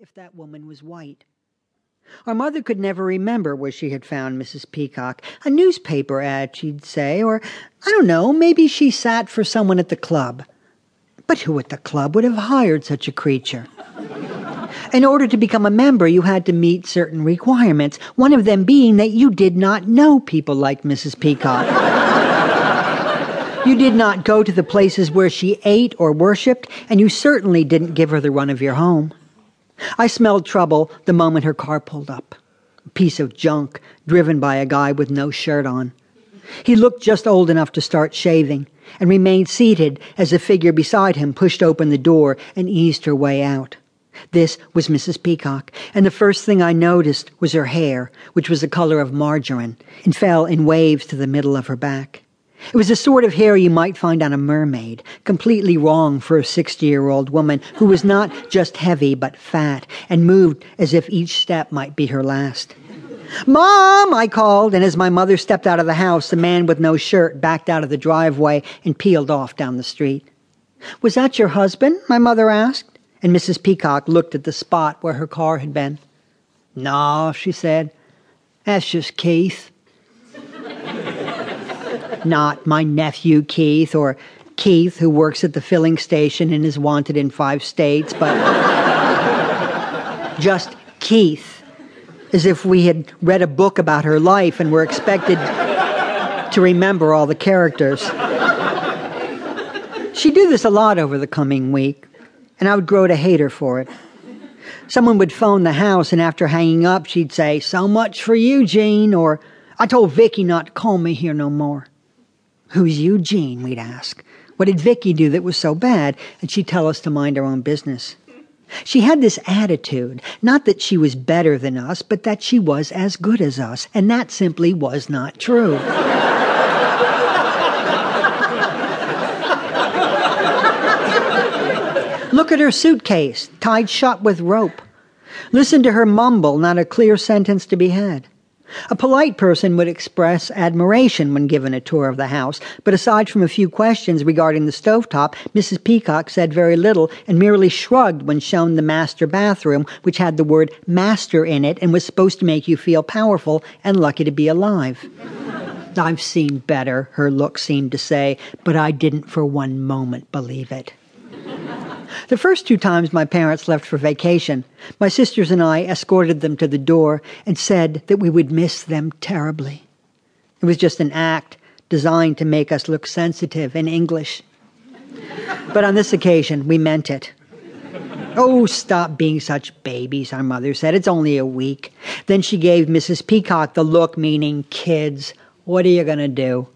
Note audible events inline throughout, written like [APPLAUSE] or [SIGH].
if that woman was white. Our mother could never remember where she had found Mrs. Peacock. A newspaper ad, she'd say, or I don't know, maybe she sat for someone at the club. But who at the club would have hired such a creature? In order to become a member, you had to meet certain requirements, one of them being that you did not know people like Mrs. Peacock. you did not go to the places where she ate or worshipped, and you certainly didn't give her the run of your home. I smelled trouble the moment her car pulled up. A piece of junk driven by a guy with no shirt on. He looked just old enough to start shaving and remained seated as the figure beside him pushed open the door and eased her way out. This was Mrs. Peacock, and the first thing I noticed was her hair, which was the color of margarine and fell in waves to the middle of her back. It was the sort of hair you might find on a mermaid, completely wrong for a 60 year old woman who was not just heavy but fat and moved as if each step might be her last. Mom, I called, and as my mother stepped out of the house, the man with no shirt backed out of the driveway and peeled off down the street. Was that your husband? my mother asked, and Mrs. Peacock looked at the spot where her car had been. No, she said. That's just Keith. Not my nephew Keith or Keith who works at the filling station and is wanted in five states, but just Keith as if we had read a book about her life and were expected to remember all the characters. She'd do this a lot over the coming week, and I would grow to hate her for it. Someone would phone the house, and after hanging up, she'd say, So much for Eugene, or I told Vicky not to call me here no more. Who's Eugene? We'd ask. What did Vicky do that was so bad? And she'd tell us to mind our own business. She had this attitude, not that she was better than us, but that she was as good as us, and that simply was not true. Look at her suitcase, tied shut with rope. Listen to her mumble, not a clear sentence to be had. A polite person would express admiration when given a tour of the house, but aside from a few questions regarding the stovetop, Mrs. Peacock said very little and merely shrugged when shown the master bathroom, which had the word master in it and was supposed to make you feel powerful and lucky to be alive. [LAUGHS] I've seen better, her look seemed to say, but I didn't for one moment believe it. The first two times my parents left for vacation, my sisters and I escorted them to the door and said that we would miss them terribly. It was just an act designed to make us look sensitive and English. But on this occasion, we meant it. Oh, stop being such babies, our mother said. It's only a week. Then she gave Mrs. Peacock the look meaning, kids, what are you going to do?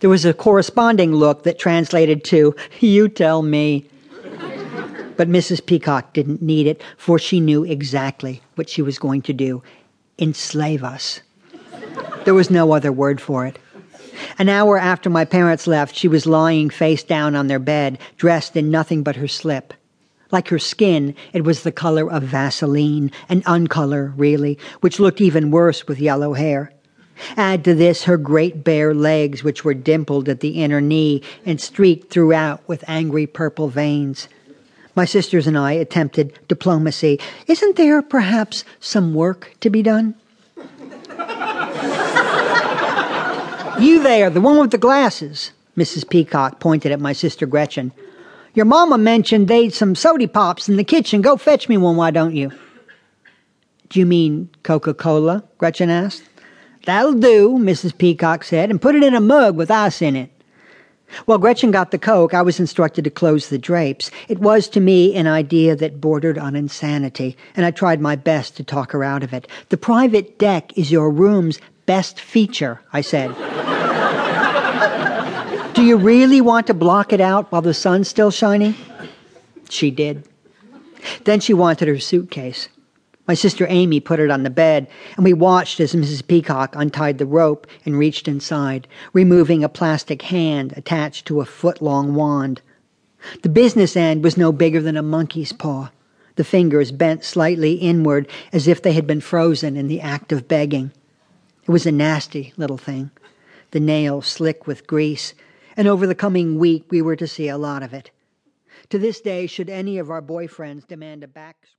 There was a corresponding look that translated to, you tell me. But Mrs. Peacock didn't need it, for she knew exactly what she was going to do enslave us. There was no other word for it. An hour after my parents left, she was lying face down on their bed, dressed in nothing but her slip. Like her skin, it was the color of Vaseline, an uncolor, really, which looked even worse with yellow hair. Add to this her great bare legs, which were dimpled at the inner knee and streaked throughout with angry purple veins. My sisters and I attempted diplomacy. Isn't there perhaps some work to be done? you there, the one with the glasses. Mrs. Peacock pointed at my sister Gretchen. Your mamma mentioned they'd some sody pops in the kitchen. Go fetch me one, why don't you? Do you mean Coca Cola? Gretchen asked. That'll do, Mrs. Peacock said, and put it in a mug with ice in it. While Gretchen got the Coke, I was instructed to close the drapes. It was to me an idea that bordered on insanity, and I tried my best to talk her out of it. The private deck is your room's best feature, I said. [LAUGHS] Do you really want to block it out while the sun's still shining? She did. Then she wanted her suitcase. My sister Amy put it on the bed, and we watched as Mrs. Peacock untied the rope and reached inside, removing a plastic hand attached to a foot long wand. The business end was no bigger than a monkey's paw, the fingers bent slightly inward as if they had been frozen in the act of begging. It was a nasty little thing, the nail slick with grease, and over the coming week we were to see a lot of it. To this day, should any of our boyfriends demand a back scratch,